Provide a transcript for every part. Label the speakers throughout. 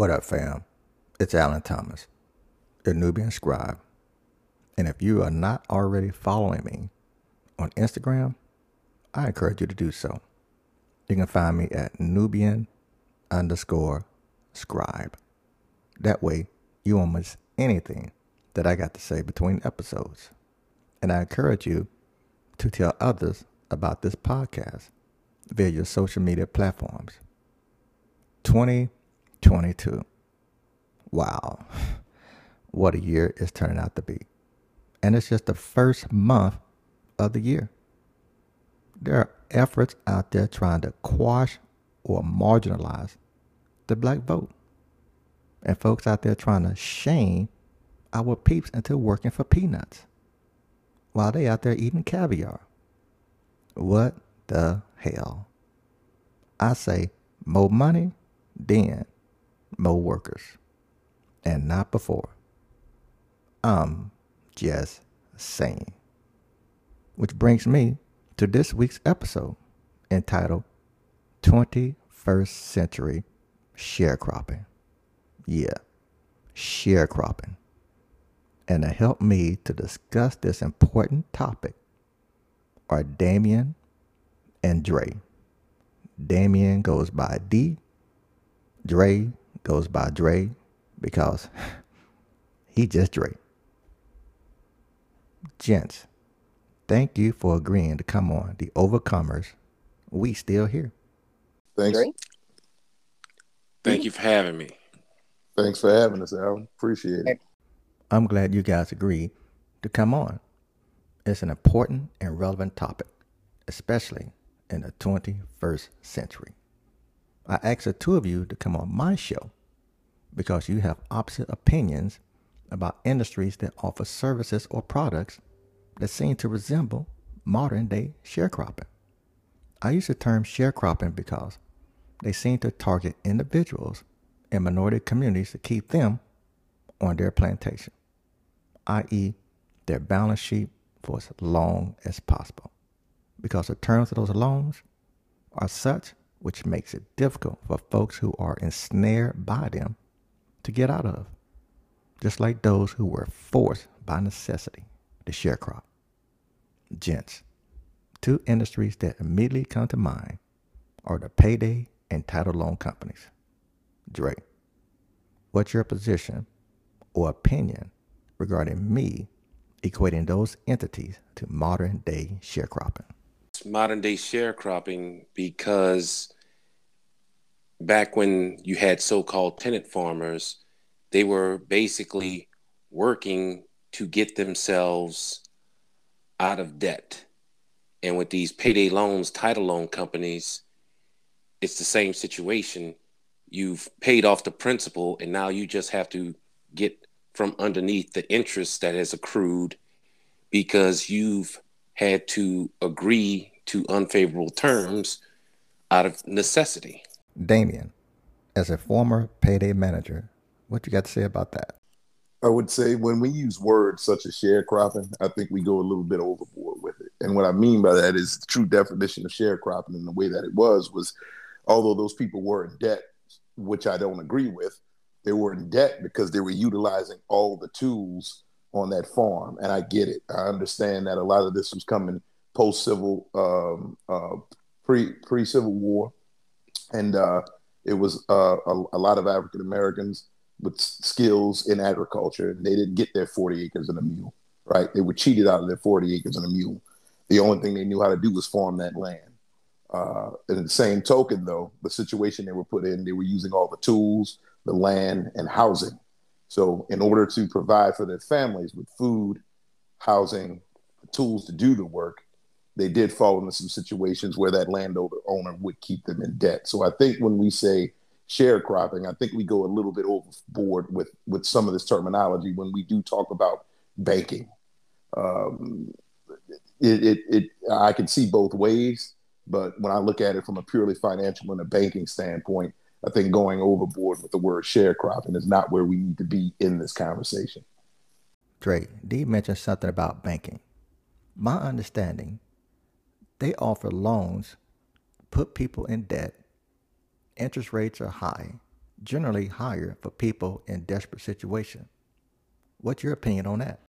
Speaker 1: What up, fam? It's Alan Thomas, the Nubian Scribe. And if you are not already following me on Instagram, I encourage you to do so. You can find me at Nubian underscore scribe. That way, you won't miss anything that I got to say between episodes. And I encourage you to tell others about this podcast via your social media platforms. 2022. Wow. What a year it's turning out to be. And it's just the first month of the year. There are efforts out there trying to quash or marginalize the black vote. And folks out there trying to shame our peeps into working for peanuts while they out there eating caviar. What the hell? I say more money, then more workers. And not before. I'm just saying. Which brings me to this week's episode entitled 21st Century Sharecropping. Yeah, sharecropping. And to help me to discuss this important topic are Damien and Dre. Damien goes by D. Dre goes by Dre because he just Dre. Gents, thank you for agreeing to come on The Overcomers. We still here.
Speaker 2: Thanks.
Speaker 3: Great.
Speaker 4: Thank you for having me.
Speaker 2: Thanks for having us, Al. Appreciate it.
Speaker 1: I'm glad you guys agreed to come on. It's an important and relevant topic, especially in the 21st century. I asked the two of you to come on my show because you have opposite opinions about industries that offer services or products that seem to resemble modern day sharecropping. I use the term sharecropping because they seem to target individuals and minority communities to keep them on their plantation, i.e., their balance sheet for as long as possible. Because the terms of those loans are such which makes it difficult for folks who are ensnared by them to get out of, just like those who were forced by necessity to sharecrop. Gents, two industries that immediately come to mind are the payday and title loan companies. Dre, what's your position or opinion regarding me equating those entities to modern day sharecropping?
Speaker 4: Modern day sharecropping because back when you had so called tenant farmers, they were basically working to get themselves out of debt. And with these payday loans, title loan companies, it's the same situation. You've paid off the principal, and now you just have to get from underneath the interest that has accrued because you've had to agree to unfavorable terms out of necessity.
Speaker 1: Damien, as a former payday manager, what you got to say about that?
Speaker 2: I would say when we use words such as sharecropping, I think we go a little bit overboard with it. And what I mean by that is the true definition of sharecropping and the way that it was was although those people were in debt, which I don't agree with, they were in debt because they were utilizing all the tools on that farm. And I get it. I understand that a lot of this was coming post civil, um, uh, pre pre Civil War, and uh, it was uh, a, a, lot of African Americans with skills in agriculture. They didn't get their forty acres and a mule, right? They were cheated out of their forty acres and a mule. The only thing they knew how to do was farm that land. Uh, in the same token, though, the situation they were put in, they were using all the tools, the land, and housing. So, in order to provide for their families with food, housing, tools to do the work, they did fall into some situations where that landowner owner would keep them in debt. So I think when we say sharecropping, I think we go a little bit overboard with with some of this terminology when we do talk about banking. Um, it, it, it I can see both ways, but when I look at it from a purely financial and a banking standpoint, I think going overboard with the word sharecropping is not where we need to be in this conversation.
Speaker 1: Dre, D mentioned something about banking. My understanding they offer loans, put people in debt, interest rates are high, generally higher for people in desperate situations. What's your opinion on that?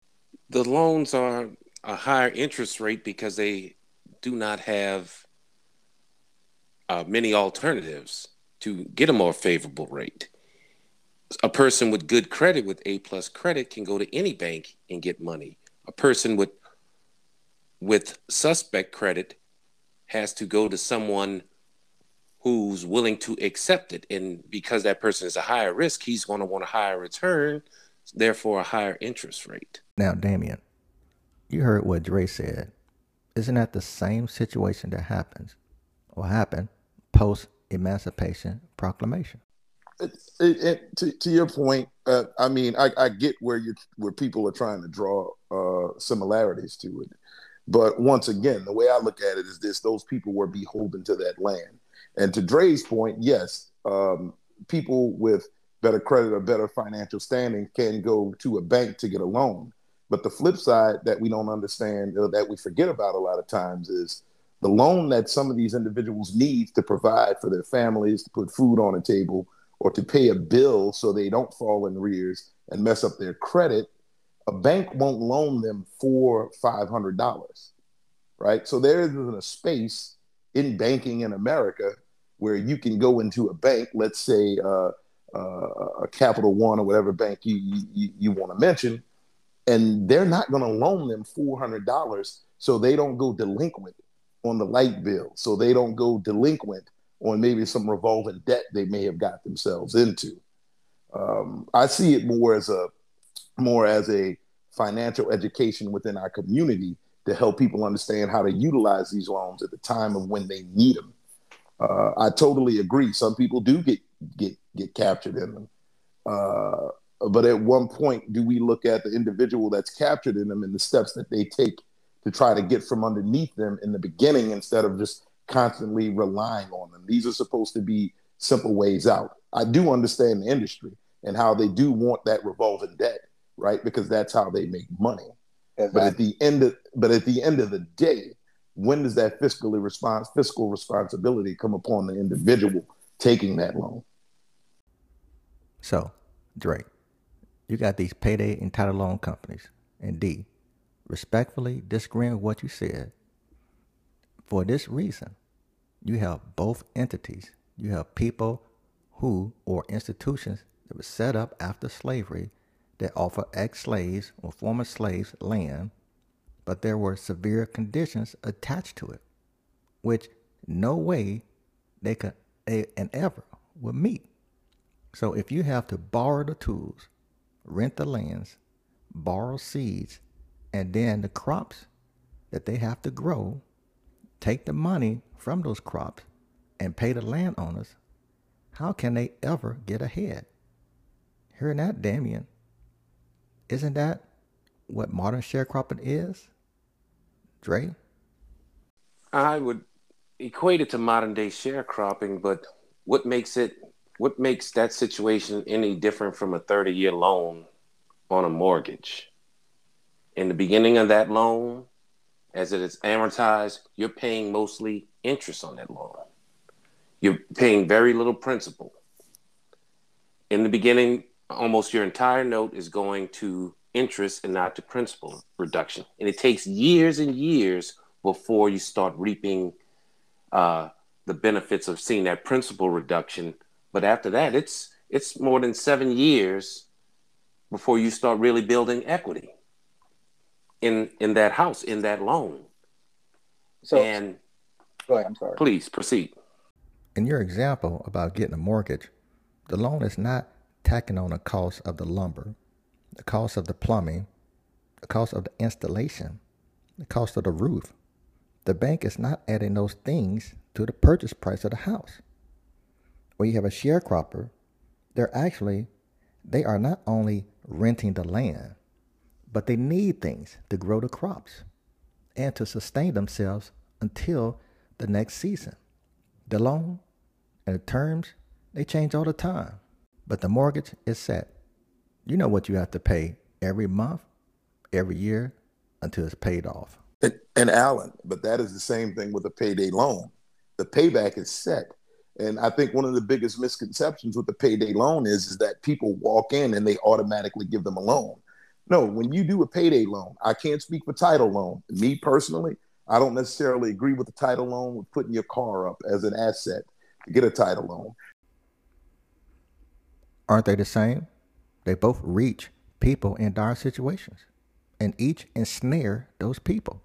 Speaker 4: The loans are a higher interest rate because they do not have uh, many alternatives to get a more favorable rate. A person with good credit, with A plus credit, can go to any bank and get money. A person with with suspect credit has to go to someone who's willing to accept it. And because that person is a higher risk, he's going to want a higher return, therefore a higher interest rate.
Speaker 1: Now, Damien, you heard what Dre said. Isn't that the same situation that happens or happened post Emancipation Proclamation?
Speaker 2: It, it, it, to, to, your point, uh, I mean, I, I, get where you where people are trying to draw uh, similarities to it, but once again, the way I look at it is this: those people were beholden to that land, and to Dre's point, yes, um, people with better credit or better financial standing can go to a bank to get a loan. But the flip side that we don't understand, or that we forget about a lot of times, is the loan that some of these individuals need to provide for their families, to put food on the table, or to pay a bill so they don't fall in arrears and mess up their credit. A bank won't loan them four, five hundred dollars, right? So there isn't a space in banking in America where you can go into a bank, let's say uh, uh, a Capital One or whatever bank you you, you want to mention, and they're not going to loan them $400 so they don't go delinquent on the light bill so they don't go delinquent on maybe some revolving debt they may have got themselves into. Um, i see it more as a more as a financial education within our community to help people understand how to utilize these loans at the time of when they need them uh, i totally agree. Some people do get get get captured in them. Uh, but at one point do we look at the individual that's captured in them and the steps that they take to try to get from underneath them in the beginning instead of just constantly relying on them. These are supposed to be simple ways out. I do understand the industry and how they do want that revolving debt right? Because that's how they make money. Exactly. but at the end of but at the end of the day when does that fiscally response fiscal responsibility come upon the individual taking that loan?
Speaker 1: So drake you got these payday entitled loan companies. And D, respectfully disagreeing with what you said. For this reason, you have both entities. You have people who, or institutions that were set up after slavery that offer ex slaves or former slaves land, but there were severe conditions attached to it, which no way they could and ever would meet. So if you have to borrow the tools rent the lands, borrow seeds, and then the crops that they have to grow, take the money from those crops and pay the landowners, how can they ever get ahead? Hearing that, Damien, isn't that what modern sharecropping is? Dre?
Speaker 4: I would equate it to modern day sharecropping, but what makes it what makes that situation any different from a 30 year loan on a mortgage? In the beginning of that loan, as it is amortized, you're paying mostly interest on that loan. You're paying very little principal. In the beginning, almost your entire note is going to interest and not to principal reduction. And it takes years and years before you start reaping uh, the benefits of seeing that principal reduction but after that, it's it's more than seven years before you start really building equity in in that house, in that loan.
Speaker 3: So and go ahead, I'm sorry.
Speaker 4: Please proceed.
Speaker 1: In your example about getting a mortgage, the loan is not tacking on the cost of the lumber, the cost of the plumbing, the cost of the installation, the cost of the roof. The bank is not adding those things to the purchase price of the house When you have a sharecropper, they're actually they are not only renting the land, but they need things to grow the crops and to sustain themselves until the next season. The loan and the terms, they change all the time, but the mortgage is set. You know what you have to pay every month, every year until it's paid off.
Speaker 2: And, and Alan, but that is the same thing with a payday loan. The payback is set And I think one of the biggest misconceptions with the payday loan is, is that people walk in and they automatically give them a loan. No, when you do a payday loan, I can't speak for title loan. Me personally, I don't necessarily agree with the title loan with putting your car up as an asset to get a title loan.
Speaker 1: Aren't they the same? They both reach people in dire situations and each ensnare those people.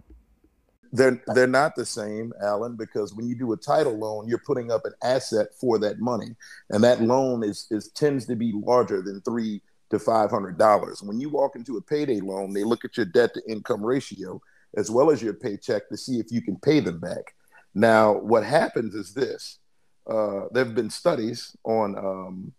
Speaker 2: They're they're not the same, Alan, because when you do a title loan, you're putting up an asset for that money, and that loan is is tends to be larger than three to five hundred dollars. When you walk into a payday loan, they look at your debt to income ratio as well as your paycheck to see if you can pay them back. Now, what happens is this: uh, there have been studies on um,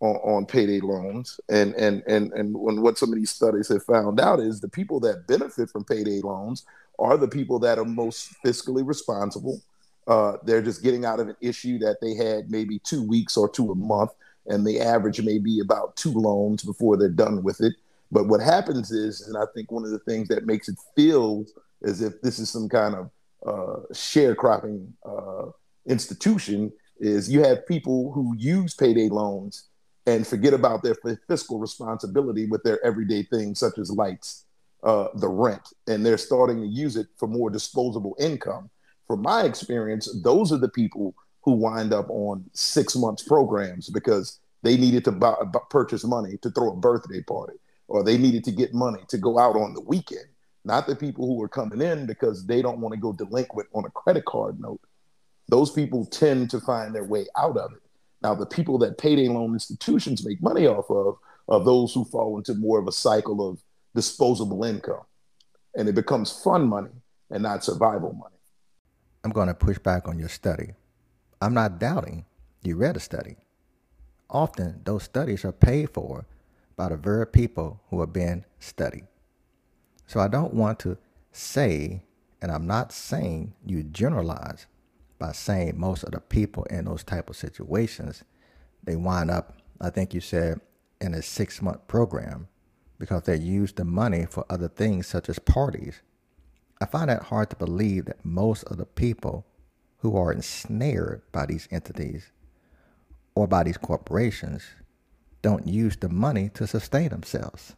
Speaker 2: on, on payday loans. And and and and what some of these studies have found out is the people that benefit from payday loans are the people that are most fiscally responsible. Uh, they're just getting out of an issue that they had maybe two weeks or to a month, and the average may be about two loans before they're done with it. But what happens is, and I think one of the things that makes it feel as if this is some kind of uh, sharecropping uh, institution is you have people who use payday loans and forget about their fiscal responsibility with their everyday things such as lights, uh, the rent, and they're starting to use it for more disposable income. From my experience, those are the people who wind up on six months programs because they needed to buy, purchase money to throw a birthday party, or they needed to get money to go out on the weekend. Not the people who are coming in because they don't want to go delinquent on a credit card note. Those people tend to find their way out of it now, the people that payday loan institutions make money off of are those who fall into more of a cycle of disposable income. And it becomes fun money and not survival money.
Speaker 1: I'm going to push back on your study. I'm not doubting you read a study. Often, those studies are paid for by the very people who are being studied. So I don't want to say, and I'm not saying you generalize by saying most of the people in those type of situations, they wind up, I think you said, in a six month program because they use the money for other things such as parties. I find it hard to believe that most of the people who are ensnared by these entities or by these corporations don't use the money to sustain themselves.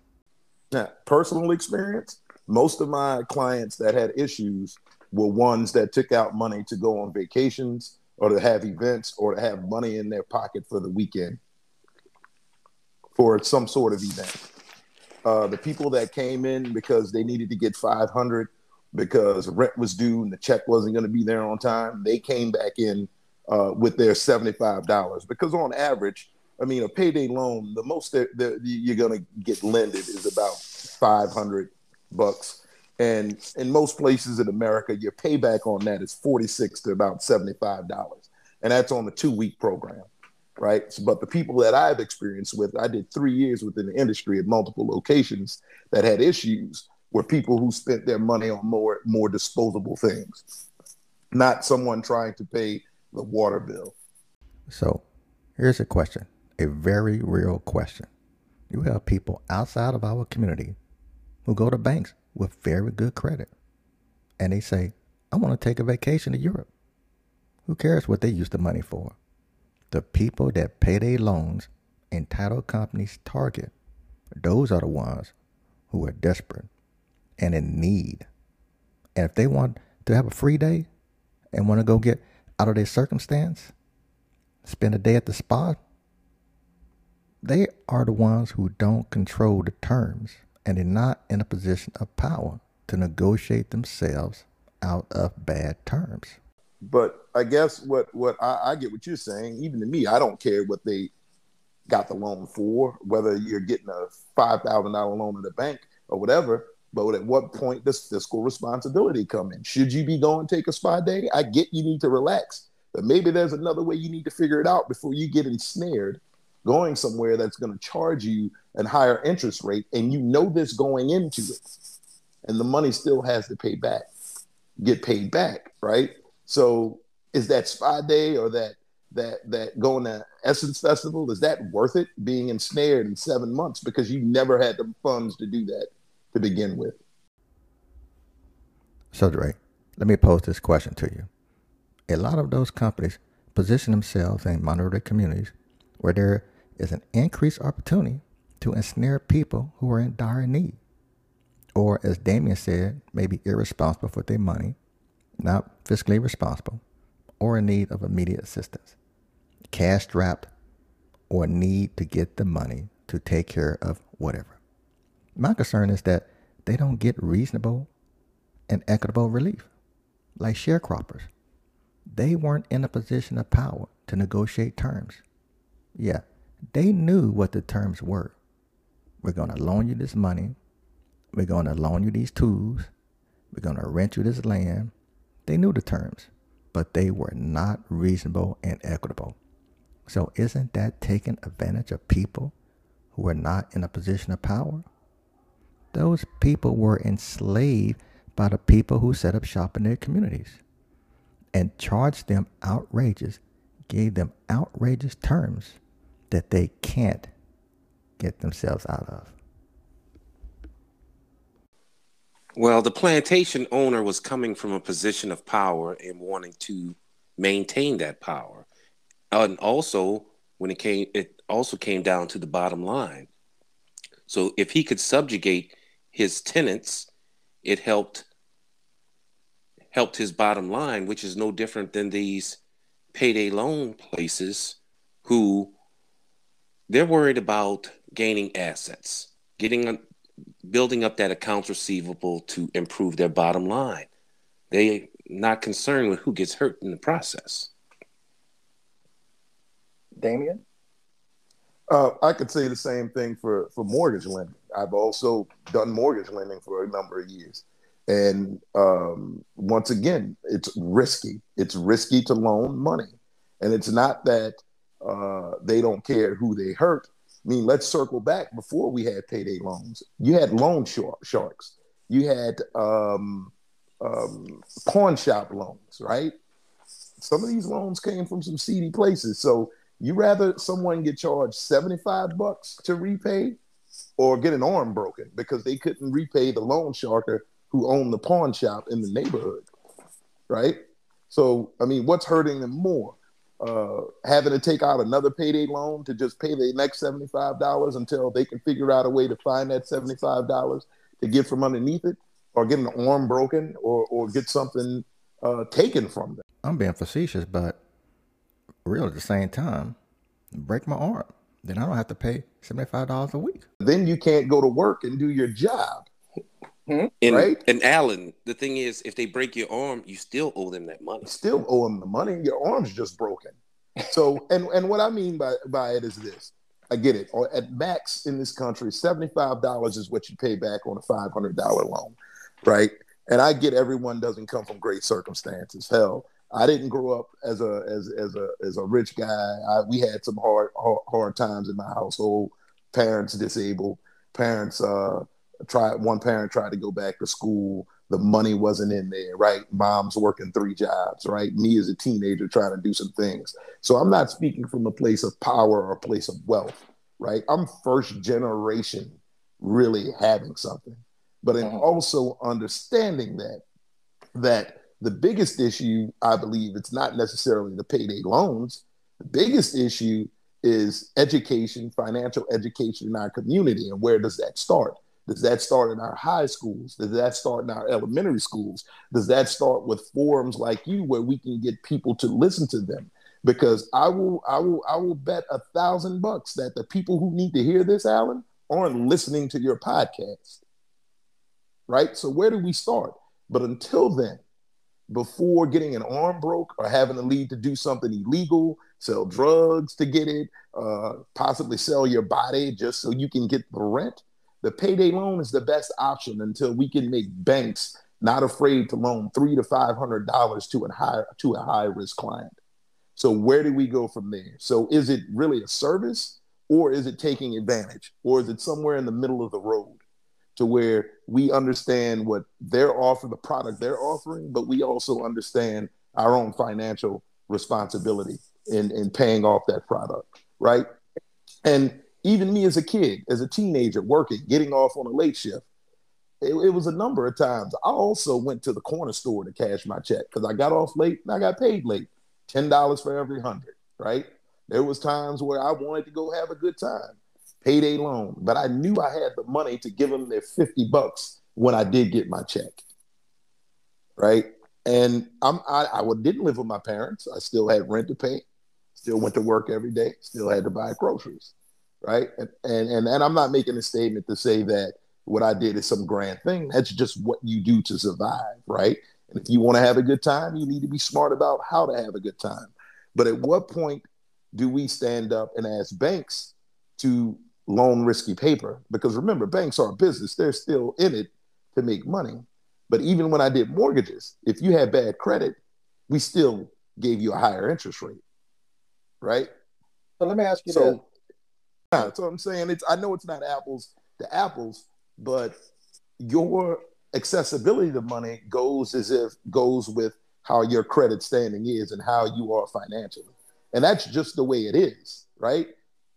Speaker 2: Now, personal experience, most of my clients that had issues were ones that took out money to go on vacations or to have events or to have money in their pocket for the weekend for some sort of event. Uh, the people that came in because they needed to get 500 because rent was due and the check wasn't going to be there on time, they came back in uh, with their $75 because on average, I mean, a payday loan, the most that, you're going to get lended is about 500 bucks and in most places in America, your payback on that is 46 to about $75. And that's on a two week program, right? But the people that I've experienced with, I did three years within the industry at multiple locations that had issues were people who spent their money on more, more disposable things, not someone trying to pay the water bill.
Speaker 1: So here's a question, a very real question. You have people outside of our community who go to banks with very good credit. And they say, I want to take a vacation to Europe. Who cares what they use the money for? The people that pay their loans and title companies target, those are the ones who are desperate and in need. And if they want to have a free day and want to go get out of their circumstance, spend a day at the spa, they are the ones who don't control the terms and they're not in a position of power to negotiate themselves out of bad terms.
Speaker 2: But I guess what what I, I get what you're saying. Even to me, I don't care what they got the loan for, whether you're getting a five thousand dollar loan at the bank or whatever. But at what point does fiscal responsibility come in? Should you be going take a spa day? I get you need to relax, but maybe there's another way you need to figure it out before you get ensnared going somewhere that's going to charge you a higher interest rate, and you know this going into it, and the money still has to pay back, get paid back, right? So is that spa day or that that that going to Essence Festival is that worth it? Being ensnared in seven months because you never had the funds to do that to begin with.
Speaker 1: So Dre, let me pose this question to you. A lot of those companies position themselves in minority communities where there is an increased opportunity to ensnare people who are in dire need, or as Damien said, maybe irresponsible with their money, not fiscally responsible, or in need of immediate assistance, cash strapped, or need to get the money to take care of whatever. My concern is that they don't get reasonable and equitable relief, like sharecroppers. They weren't in a position of power to negotiate terms. Yeah, they knew what the terms were. We're going to loan you this money. We're going to loan you these tools. We're going to rent you this land. They knew the terms, but they were not reasonable and equitable. So, isn't that taking advantage of people who are not in a position of power? Those people were enslaved by the people who set up shop in their communities and charged them outrageous, gave them outrageous terms that they can't get themselves out of.
Speaker 4: Well, the plantation owner was coming from a position of power and wanting to maintain that power. And also, when it came, it also came down to the bottom line. So if he could subjugate his tenants, it helped helped his bottom line, which is no different than these payday loan places who they're worried about gaining assets, getting building up that accounts receivable to improve their bottom line. They not concerned with who gets hurt in the process.
Speaker 3: Damien?
Speaker 2: Uh, I could say the same thing for, for mortgage lending. I've also done mortgage lending for a number of years. And um, once again, it's risky. It's risky to loan money. And it's not that uh, they don't care who they hurt. I mean, let's circle back before we had payday loans. You had loan sharks. You had um, um, pawn shop loans, right? Some of these loans came from some seedy places. So you rather someone get charged 75 bucks to repay or get an arm broken because they couldn't repay the loan sharker who owned the pawn shop in the neighborhood, right? So, I mean, what's hurting them more? Uh, having to take out another payday loan to just pay the next $75 until they can figure out a way to find that $75 to get from underneath it or get an arm broken or, or get something uh, taken from them.
Speaker 1: I'm being facetious, but real at the same time, break my arm. Then I don't have to pay $75 a week.
Speaker 2: Then you can't go to work and do your job.
Speaker 4: Hmm? And, right? And Alan, the thing is, if they break your arm, you still owe them that money.
Speaker 2: Still owe them the money. Your arm's just broken. So, and and what I mean by by it is this: I get it. Or at max in this country, seventy five dollars is what you pay back on a five hundred dollar loan, right? And I get everyone doesn't come from great circumstances. Hell, I didn't grow up as a as as a as a rich guy. I, we had some hard, hard hard times in my household. Parents disabled. Parents uh, tried one parent tried to go back to school the money wasn't in there right mom's working three jobs right me as a teenager trying to do some things so i'm not speaking from a place of power or a place of wealth right i'm first generation really having something but in mm-hmm. also understanding that that the biggest issue i believe it's not necessarily the payday loans the biggest issue is education financial education in our community and where does that start does that start in our high schools? Does that start in our elementary schools? Does that start with forums like you where we can get people to listen to them? Because I will, I will, I will bet a thousand bucks that the people who need to hear this, Alan, aren't listening to your podcast. Right? So where do we start? But until then, before getting an arm broke or having to lead to do something illegal, sell drugs to get it, uh, possibly sell your body just so you can get the rent, the payday loan is the best option until we can make banks not afraid to loan three to five hundred dollars to a high to a high risk client. So where do we go from there? So is it really a service or is it taking advantage or is it somewhere in the middle of the road to where we understand what they're offering, the product they're offering, but we also understand our own financial responsibility in, in paying off that product, right? And even me as a kid, as a teenager, working, getting off on a late shift, it, it, was a number of times. I also went to the corner store to cash my check because I got off late and I got paid late. ten dollars for every hundred, right? There was times where I wanted to go have a good time, payday loan, but I knew I had the money to give them their fifty bucks when I did get my check, right? And I'm I, I didn't live with my parents. I still had rent to pay, still went to work every day, still had to buy groceries, right? And and and, and I'm not making a statement to say that what I did is some grand thing. That's just what you do to survive, right? And if you want to have a good time, you need to be smart about how to have a good time. But at what point do we stand up and ask banks to loan risky paper? Because remember, banks are a business, they're still in it to make money. But even when I did mortgages, if you had bad credit, we still gave you a higher interest rate. Right?
Speaker 3: So let me ask you
Speaker 2: so. Yeah, that's what I'm saying. It's I know it's not apples to apples, but your accessibility to money goes as if goes with how your credit standing is and how you are financially. And that's just the way it is, right?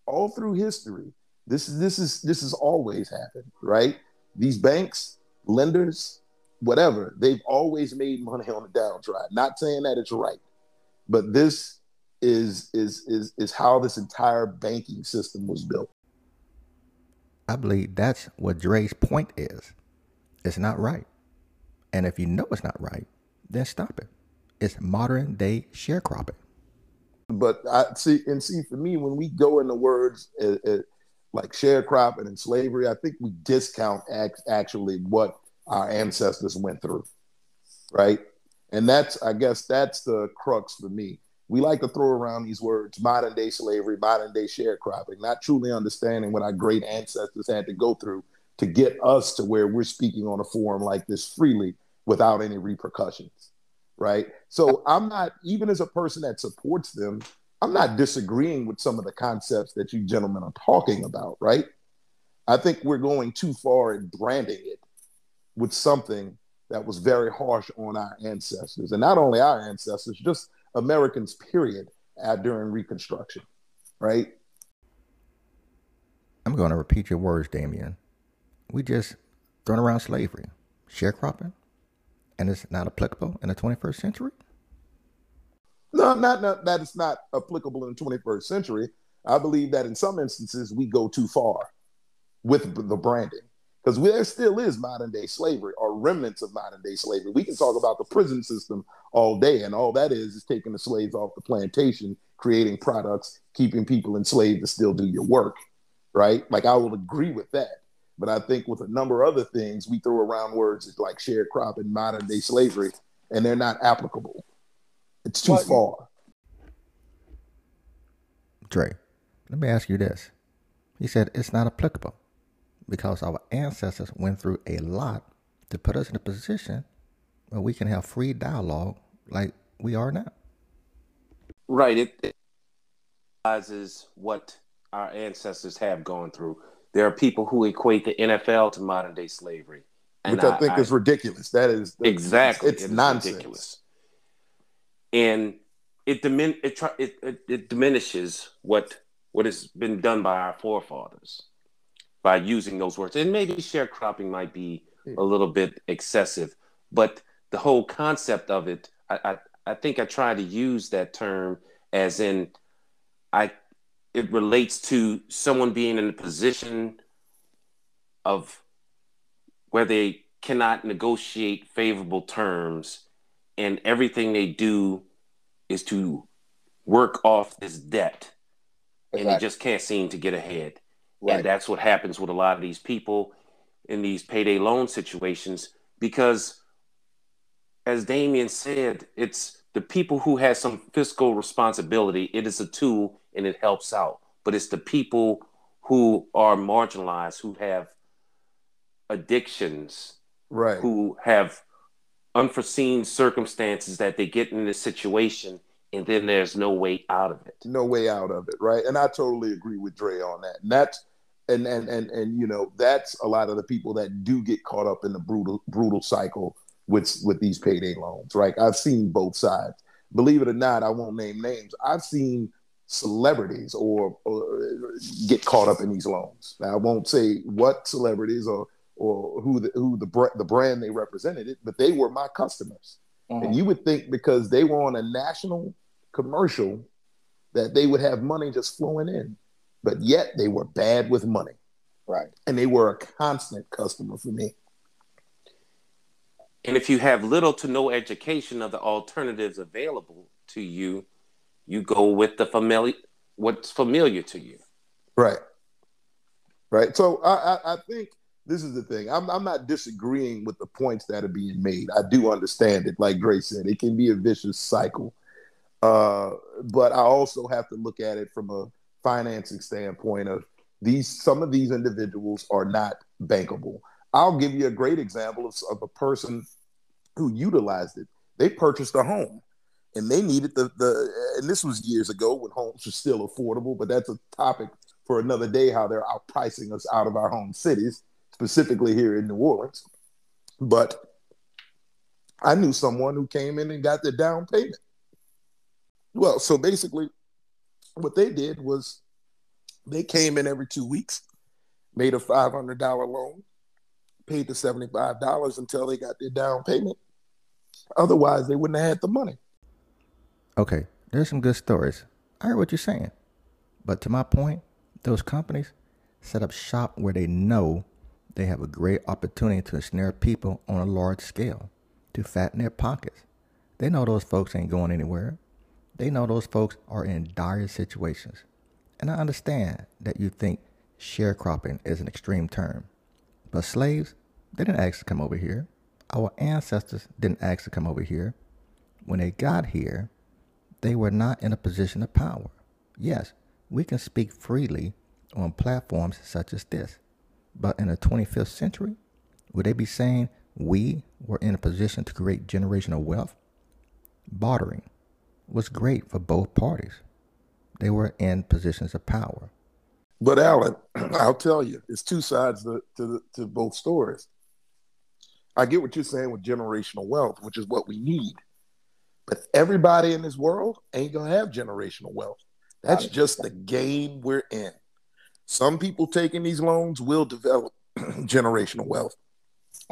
Speaker 2: All through history, this is this is this has always happened, right? These banks, lenders, whatever, they've always made money on the downside. Not saying that it's right, but this is is is is how this entire banking system was built.
Speaker 1: I believe that's what Dre's point is. It's not right. And if you know it's not right, then stop it. It's modern day sharecropping.
Speaker 2: But I see, and see, for me, when we go into words uh, uh, like sharecropping and slavery, I think we discount act, actually what our ancestors went through, right? And that's, I guess, that's the crux for me we like to throw around these words modern day slavery, modern day sharecropping, not truly understanding what our great ancestors had to go through to get us to where we're speaking on a forum like this freely without any repercussions. Right. So I'm not, even as a person that supports them, I'm not disagreeing with some of the concepts that you gentlemen are talking about. Right. I think we're going too far in branding it with something that was very harsh on our ancestors. And not only our ancestors, just Americans, period, at, during Reconstruction, right?
Speaker 1: I'm going to repeat your words, Damien. We just thrown around slavery, sharecropping, and it's not applicable in the 21st century?
Speaker 2: No, not, not that it's not applicable in the 21st century. I believe that in some instances we go too far with the branding because there still is modern day slavery or remnants of modern day slavery. We can talk about the prison system all day, and all that is is taking the slaves off the plantation, creating products, keeping people enslaved to still do your work, right? Like I will agree with that. But I think with a number of other things, we throw around words like sharecropping, modern day slavery, and they're not applicable. It's too what? far.
Speaker 1: Dre, let me ask you this. He said it's not applicable because our ancestors went through a lot to put us in a position where we can have free dialogue like we are now.
Speaker 4: Right. It, it realizes what our ancestors have gone through. There are people who equate the NFL to modern day slavery.
Speaker 2: Which I, I think I, is ridiculous. That is
Speaker 4: exactly
Speaker 2: it's, it's it nonsense.
Speaker 4: Ridiculous. And it, dimin- it, it, it, it diminishes what what has been done by our forefathers by using those words. And maybe sharecropping might be a hmm. little bit excessive, but the whole concept of it, I, I, I think I try to use that term as in I it relates to someone being in a position of where they cannot negotiate favorable terms and everything they do is to work off this debt exactly. and they just can't seem to get ahead Right. And that's what happens with a lot of these people in these payday loan situations because as Damien said, it's the people who have some fiscal responsibility. It is a tool and it helps out. But it's the people who are marginalized, who have addictions,
Speaker 2: right?
Speaker 4: Who have unforeseen circumstances that they get in this situation and then there's no way out of it.
Speaker 2: No way out of it, right? And I totally agree with Dre on that. And that's and and and and you know that's a lot of the people that do get caught up in the brutal brutal cycle with with these payday loans right i've seen both sides believe it or not i won't name names i've seen celebrities or, or get caught up in these loans now i won't say what celebrities or or who the who the, the brand they represented it but they were my customers mm-hmm. and you would think because they were on a national commercial that they would have money just flowing in, but yet they were bad with money.
Speaker 3: Right.
Speaker 2: And they were a constant customer for me.
Speaker 4: And if you have little to no education of the alternatives available to you, you go with the familiar what's familiar to you.
Speaker 2: Right. Right. So I, I, I think this is the thing. I'm, I'm not disagreeing with the points that are being made. I do understand it. Like Grace said, it can be a vicious cycle. Uh, but I also have to look at it from a financing standpoint of these some of these individuals are not bankable. I'll give you a great example of, of a person who utilized it. They purchased a home and they needed the the and this was years ago when homes were still affordable, but that's a topic for another day how they're outpricing us out of our home cities, specifically here in New Orleans. But I knew someone who came in and got their down payment. Well, so basically what they did was they came in every two weeks, made a $500 loan, paid the $75 until they got their down payment. Otherwise, they wouldn't have had the money.
Speaker 1: Okay, there's some good stories. I hear what you're saying. But to my point, those companies set up shop where they know they have a great opportunity to ensnare people on a large scale, to fatten their pockets. They know those folks ain't going anywhere. They know those folks are in dire situations. And I understand that you think sharecropping is an extreme term. But slaves, they didn't ask to come over here. Our ancestors didn't ask to come over here. When they got here, they were not in a position of power. Yes, we can speak freely on platforms such as this, but in the 25th century, would they be saying we were in a position to create generational wealth? Bartering was great for both parties. They were in positions of power.
Speaker 2: But Alan, I'll tell you, it's two sides to, to, to both stories. I get what you're saying with generational wealth, which is what we need. But everybody in this world ain't gonna have generational wealth. That's just the game we're in. Some people taking these loans will develop generational wealth.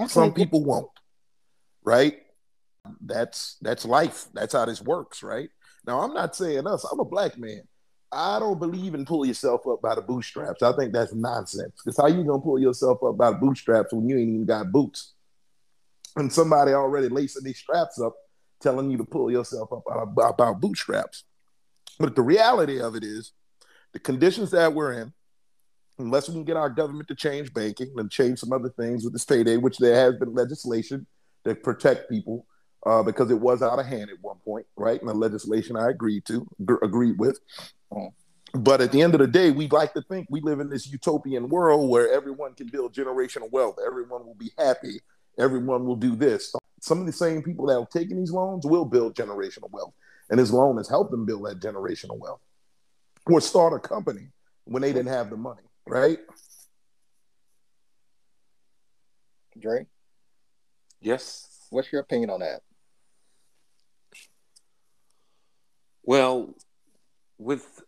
Speaker 2: Some people won't. Right? That's that's life. That's how this works, right? Now I'm not saying us. I'm a black man. I don't believe in pull yourself up by the bootstraps. I think that's nonsense. Because how you gonna pull yourself up by the bootstraps when you ain't even got boots? And somebody already lacing these straps up telling you to pull yourself up about bootstraps. But the reality of it is the conditions that we're in, unless we can get our government to change banking and change some other things with this payday, which there has been legislation to protect people uh, because it was out of hand at one point, right? And the legislation I agreed to, agreed with. But at the end of the day, we like to think we live in this utopian world where everyone can build generational wealth. Everyone will be happy. Everyone will do this some of the same people that have taken these loans will build generational wealth. And this loan has helped them build that generational wealth or start a company when they didn't have the money, right?
Speaker 3: Dre?
Speaker 4: Yes.
Speaker 3: What's your opinion on that?
Speaker 4: Well, with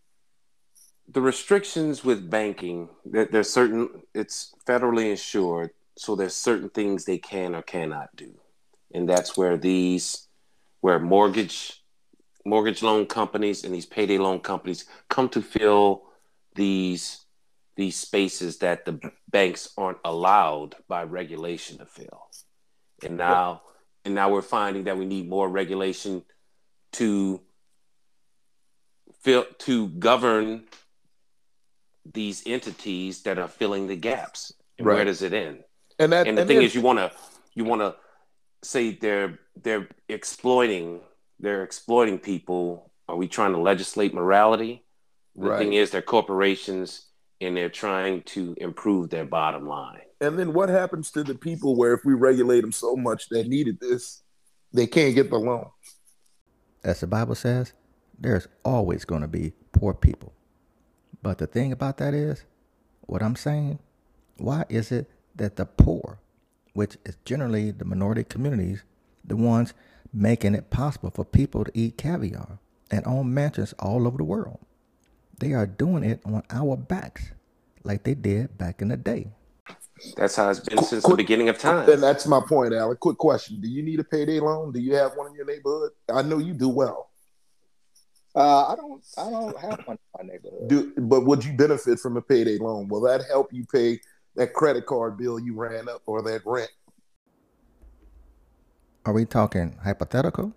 Speaker 4: the restrictions with banking, there's certain it's federally insured, so there's certain things they can or cannot do and that's where these where mortgage mortgage loan companies and these payday loan companies come to fill these these spaces that the banks aren't allowed by regulation to fill. And now and now we're finding that we need more regulation to fill to govern these entities that are filling the gaps. And right. where does it end? And that and the and thing is you want to you want to say they're they're exploiting they're exploiting people. Are we trying to legislate morality? The right. thing is they're corporations and they're trying to improve their bottom line.
Speaker 2: And then what happens to the people where if we regulate them so much they needed this they can't get the loan?
Speaker 1: As the bible says there's always going to be poor people. But the thing about that is what i'm saying why is it that the poor which is generally the minority communities, the ones making it possible for people to eat caviar and own mansions all over the world. They are doing it on our backs like they did back in the day.
Speaker 4: That's how it's been since quick, the beginning of time.
Speaker 2: And that's my point, Alec. Quick question. Do you need a payday loan? Do you have one in your neighborhood? I know you do well.
Speaker 3: Uh, I don't. I don't have one in my neighborhood.
Speaker 2: Do but would you benefit from a payday loan? Will that help you pay that credit card bill you ran up or that rent?
Speaker 1: Are we talking hypothetical?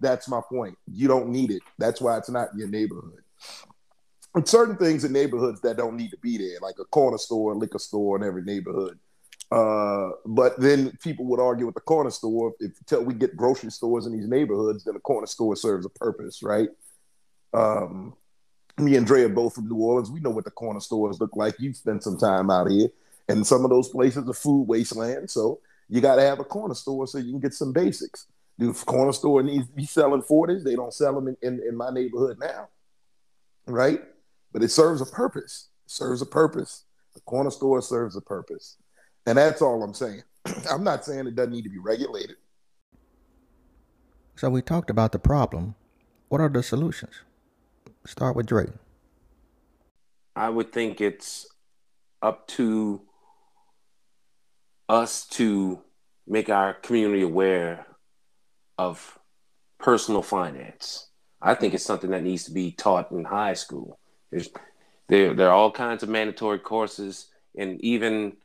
Speaker 2: That's my point. You don't need it. That's why it's not in your neighborhood. Certain things in neighborhoods that don't need to be there, like a corner store, a liquor store in every neighborhood. Uh, but then people would argue with the corner store if until we get grocery stores in these neighborhoods, then the corner store serves a purpose, right? Um, me and Dre are both from New Orleans. We know what the corner stores look like. You've spent some time out here, and some of those places are food wasteland. So you got to have a corner store so you can get some basics. Do corner store needs to be selling 40s? They don't sell them in, in, in my neighborhood now, right? But it serves a purpose. It serves a purpose. The corner store serves a purpose. And that's all I'm saying. I'm not saying it doesn't need to be regulated.
Speaker 1: So we talked about the problem. What are the solutions? Start with Dre.
Speaker 4: I would think it's up to us to make our community aware of personal finance. I think it's something that needs to be taught in high school. There's there there are all kinds of mandatory courses, and even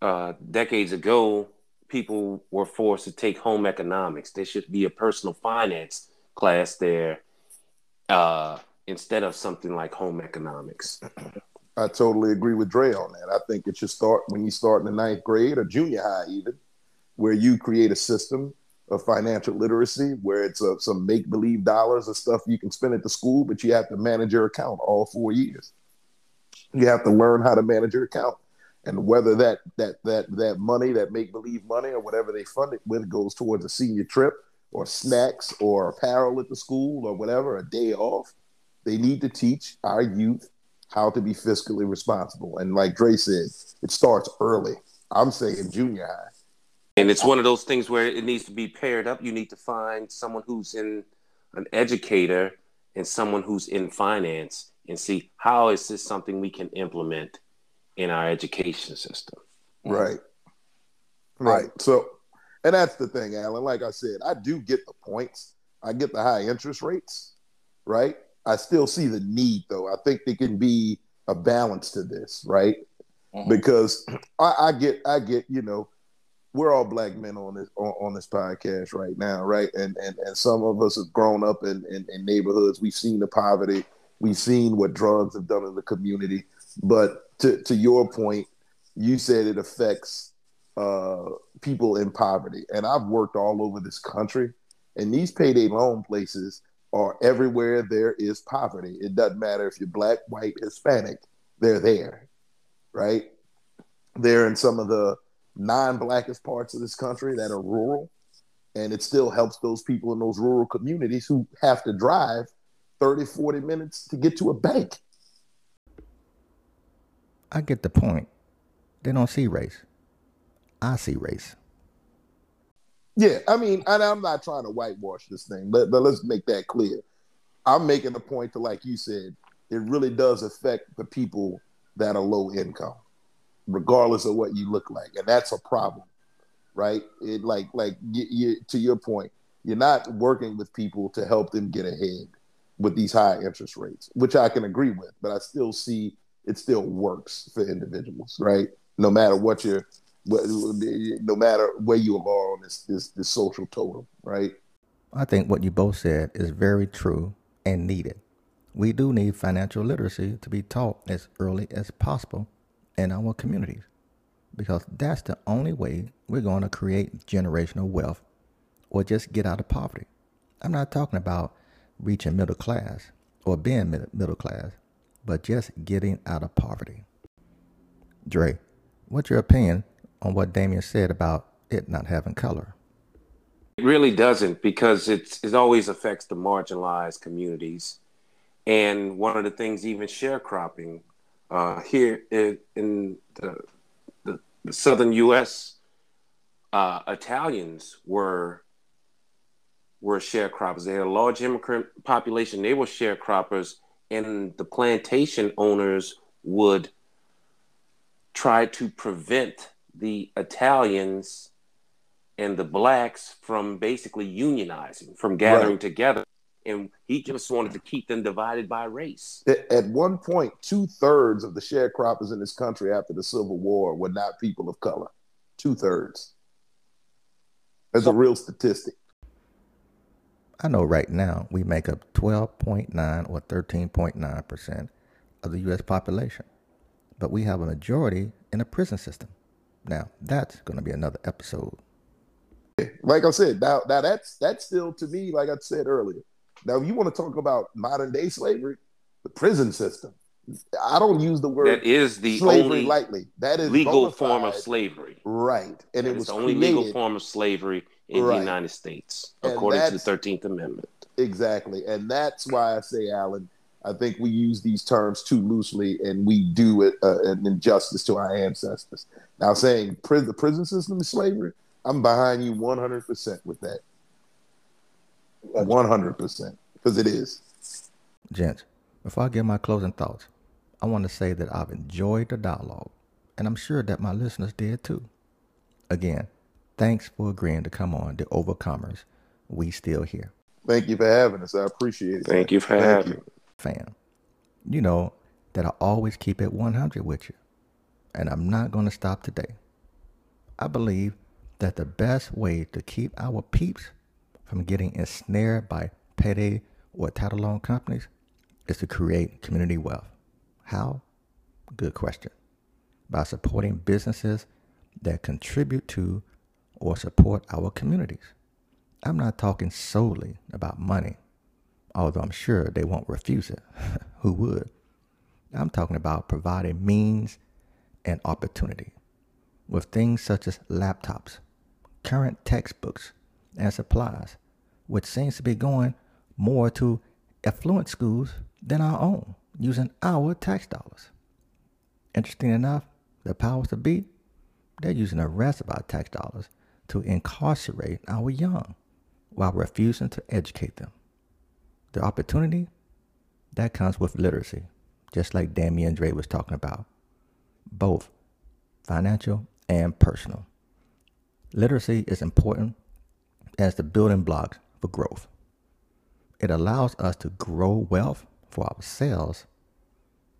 Speaker 4: uh, decades ago, people were forced to take home economics. There should be a personal finance class there uh, instead of something like home economics.
Speaker 2: I totally agree with Dre on that. I think it should start when you start in the ninth grade or junior high, even, where you create a system of financial literacy where it's uh, some make believe dollars or stuff you can spend at the school, but you have to manage your account all four years. You have to learn how to manage your account. And whether that that that that money, that make believe money, or whatever they fund it with, goes towards a senior trip or snacks or apparel at the school or whatever, a day off, they need to teach our youth how to be fiscally responsible. And like Dre said, it starts early. I'm saying junior high.
Speaker 4: And it's one of those things where it needs to be paired up. You need to find someone who's in an educator and someone who's in finance and see how is this something we can implement in our education system.
Speaker 2: Right. Right. So, and that's the thing, Alan. Like I said, I do get the points. I get the high interest rates, right? I still see the need, though. I think there can be a balance to this, right? Mm-hmm. Because I, I, get, I get, you know, we're all black men on this on, on, this podcast right now, right? And and and some of us have grown up in, in, in neighborhoods. We've seen the poverty. We've seen what drugs have done in the community. But to to your point, you said it affects uh, people in poverty, and I've worked all over this country, and these payday loan places are everywhere there is poverty. It doesn't matter if you're black, white, Hispanic, they're there, right? They're in some of the non-blackest parts of this country that are rural and it still helps those people in those rural communities who have to drive 30 40 minutes to get to a bank.
Speaker 1: I get the point. They don't see race. I see race.
Speaker 2: Yeah i mean and i'm not trying to whitewash this thing but, but let's make that clear. I'm making the point to like you said it really does affect the people that are low income regardless of what you look like, and that's a problem, right? It like like to your point, you're not working with people to help them get ahead with these high interest rates, which I can agree with, but I still see it still works for individuals, right? No matter what you're, no matter where you are on this this, this social totem, right?
Speaker 1: I think what you both said is very true and needed. We do need financial literacy to be taught as early as possible in our communities because that's the only way we're going to create generational wealth or just get out of poverty. I'm not talking about reaching middle class or being middle class, but just getting out of poverty. Dre, what's your opinion on what Damien said about it not having color?
Speaker 4: It really doesn't because it's, it always affects the marginalized communities. And one of the things, even sharecropping, uh, here in, in the, the, the, southern U.S., uh, Italians were were sharecroppers. They had a large immigrant population. They were sharecroppers, and the plantation owners would try to prevent the Italians and the blacks from basically unionizing, from gathering right. together and he just wanted to keep them divided by race.
Speaker 2: At, at one point, two thirds of the sharecroppers in this country after the Civil War were not people of color. Two thirds. That's a real statistic.
Speaker 1: I know right now we make up 12.9 or 13.9% of the U.S. population, but we have a majority in the prison system. Now, that's going to be another episode.
Speaker 2: Like I said, now, now that's that's still to me, like I said earlier. Now, if you want to talk about modern day slavery, the prison system. I don't use the word
Speaker 4: That is the
Speaker 2: slavery
Speaker 4: only
Speaker 2: lightly. That is
Speaker 4: legal
Speaker 2: bona
Speaker 4: form of slavery.
Speaker 2: right? And
Speaker 4: That
Speaker 2: it was
Speaker 4: the only
Speaker 2: created,
Speaker 4: legal form of slavery in
Speaker 2: Right.
Speaker 4: the United States,
Speaker 2: And
Speaker 4: according to the Thirteenth Amendment.
Speaker 2: Exactly. And that's why I say, Alan, I think we use these terms too loosely and we do it uh, an injustice to our ancestors. Now, saying pri- the prison system is slavery, I'm behind you 100% with that. 100%. Because it is.
Speaker 1: Gents, before I give my closing thoughts, I want to say that I've enjoyed the dialogue, and I'm sure that my listeners did too. Again, thanks for agreeing to come on The Overcomers. We still here.
Speaker 2: Thank you for having us. I appreciate it.
Speaker 4: Thank you for
Speaker 2: Thank
Speaker 4: having
Speaker 2: you.
Speaker 4: me.
Speaker 1: fam. You know that I always keep it 100 with you, and I'm not going to stop today. I believe that the best way to keep our peeps from getting ensnared by payday or title loan companies is to create community wealth. How? Good question. By supporting businesses that contribute to or support our communities. I'm not talking solely about money although I'm sure they won't refuse it. Who would? I'm talking about providing means and opportunity with things such as laptops, current textbooks, and supplies, which seems to be going more to affluent schools than our own, using our tax dollars. Interesting enough, the powers to be, they're using the rest of our tax dollars to incarcerate our young while refusing to educate them. The opportunity that comes with literacy, just like Damian Dre was talking about, both financial and personal. Literacy is important as the building blocks for growth. It allows us to grow wealth for ourselves,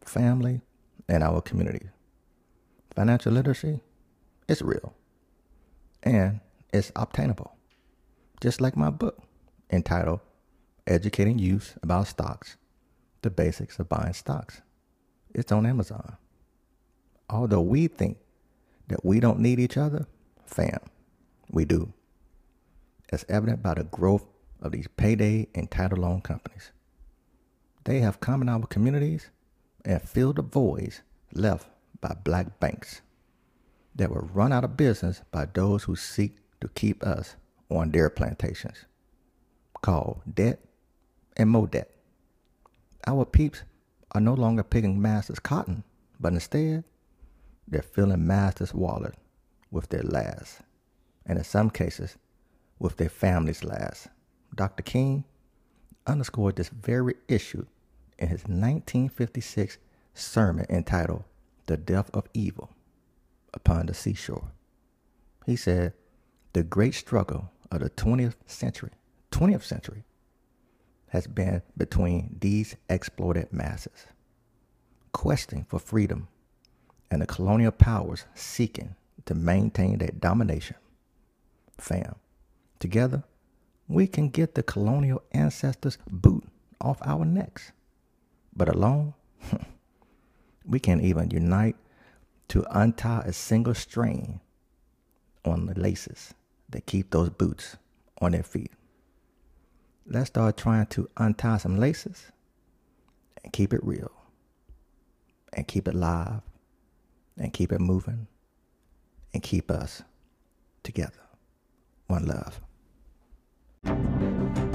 Speaker 1: family, and our community. Financial literacy is real and it's obtainable. Just like my book entitled Educating Youth About Stocks The Basics of Buying Stocks. It's on Amazon. Although we think that we don't need each other, fam, we do. As evident by the growth of these payday and title loan companies. They have come in our communities and filled the voids left by black banks that were run out of business by those who seek to keep us on their plantations, called debt and more debt. Our peeps are no longer picking master's cotton, but instead, they're filling master's wallet with their last, and in some cases, with their families' last. Dr. King underscored this very issue in his 1956 sermon entitled The Death of Evil upon the Seashore. He said, The great struggle of the 20th century, 20th century, has been between these exploited masses, questing for freedom, and the colonial powers seeking to maintain their domination. Fam, together, we can get the colonial ancestors' boot off our necks. But alone, we can't even unite to untie a single string on the laces that keep those boots on their feet. Let's start trying to untie some laces and keep it real and keep it live and keep it moving and keep us together. One love thank you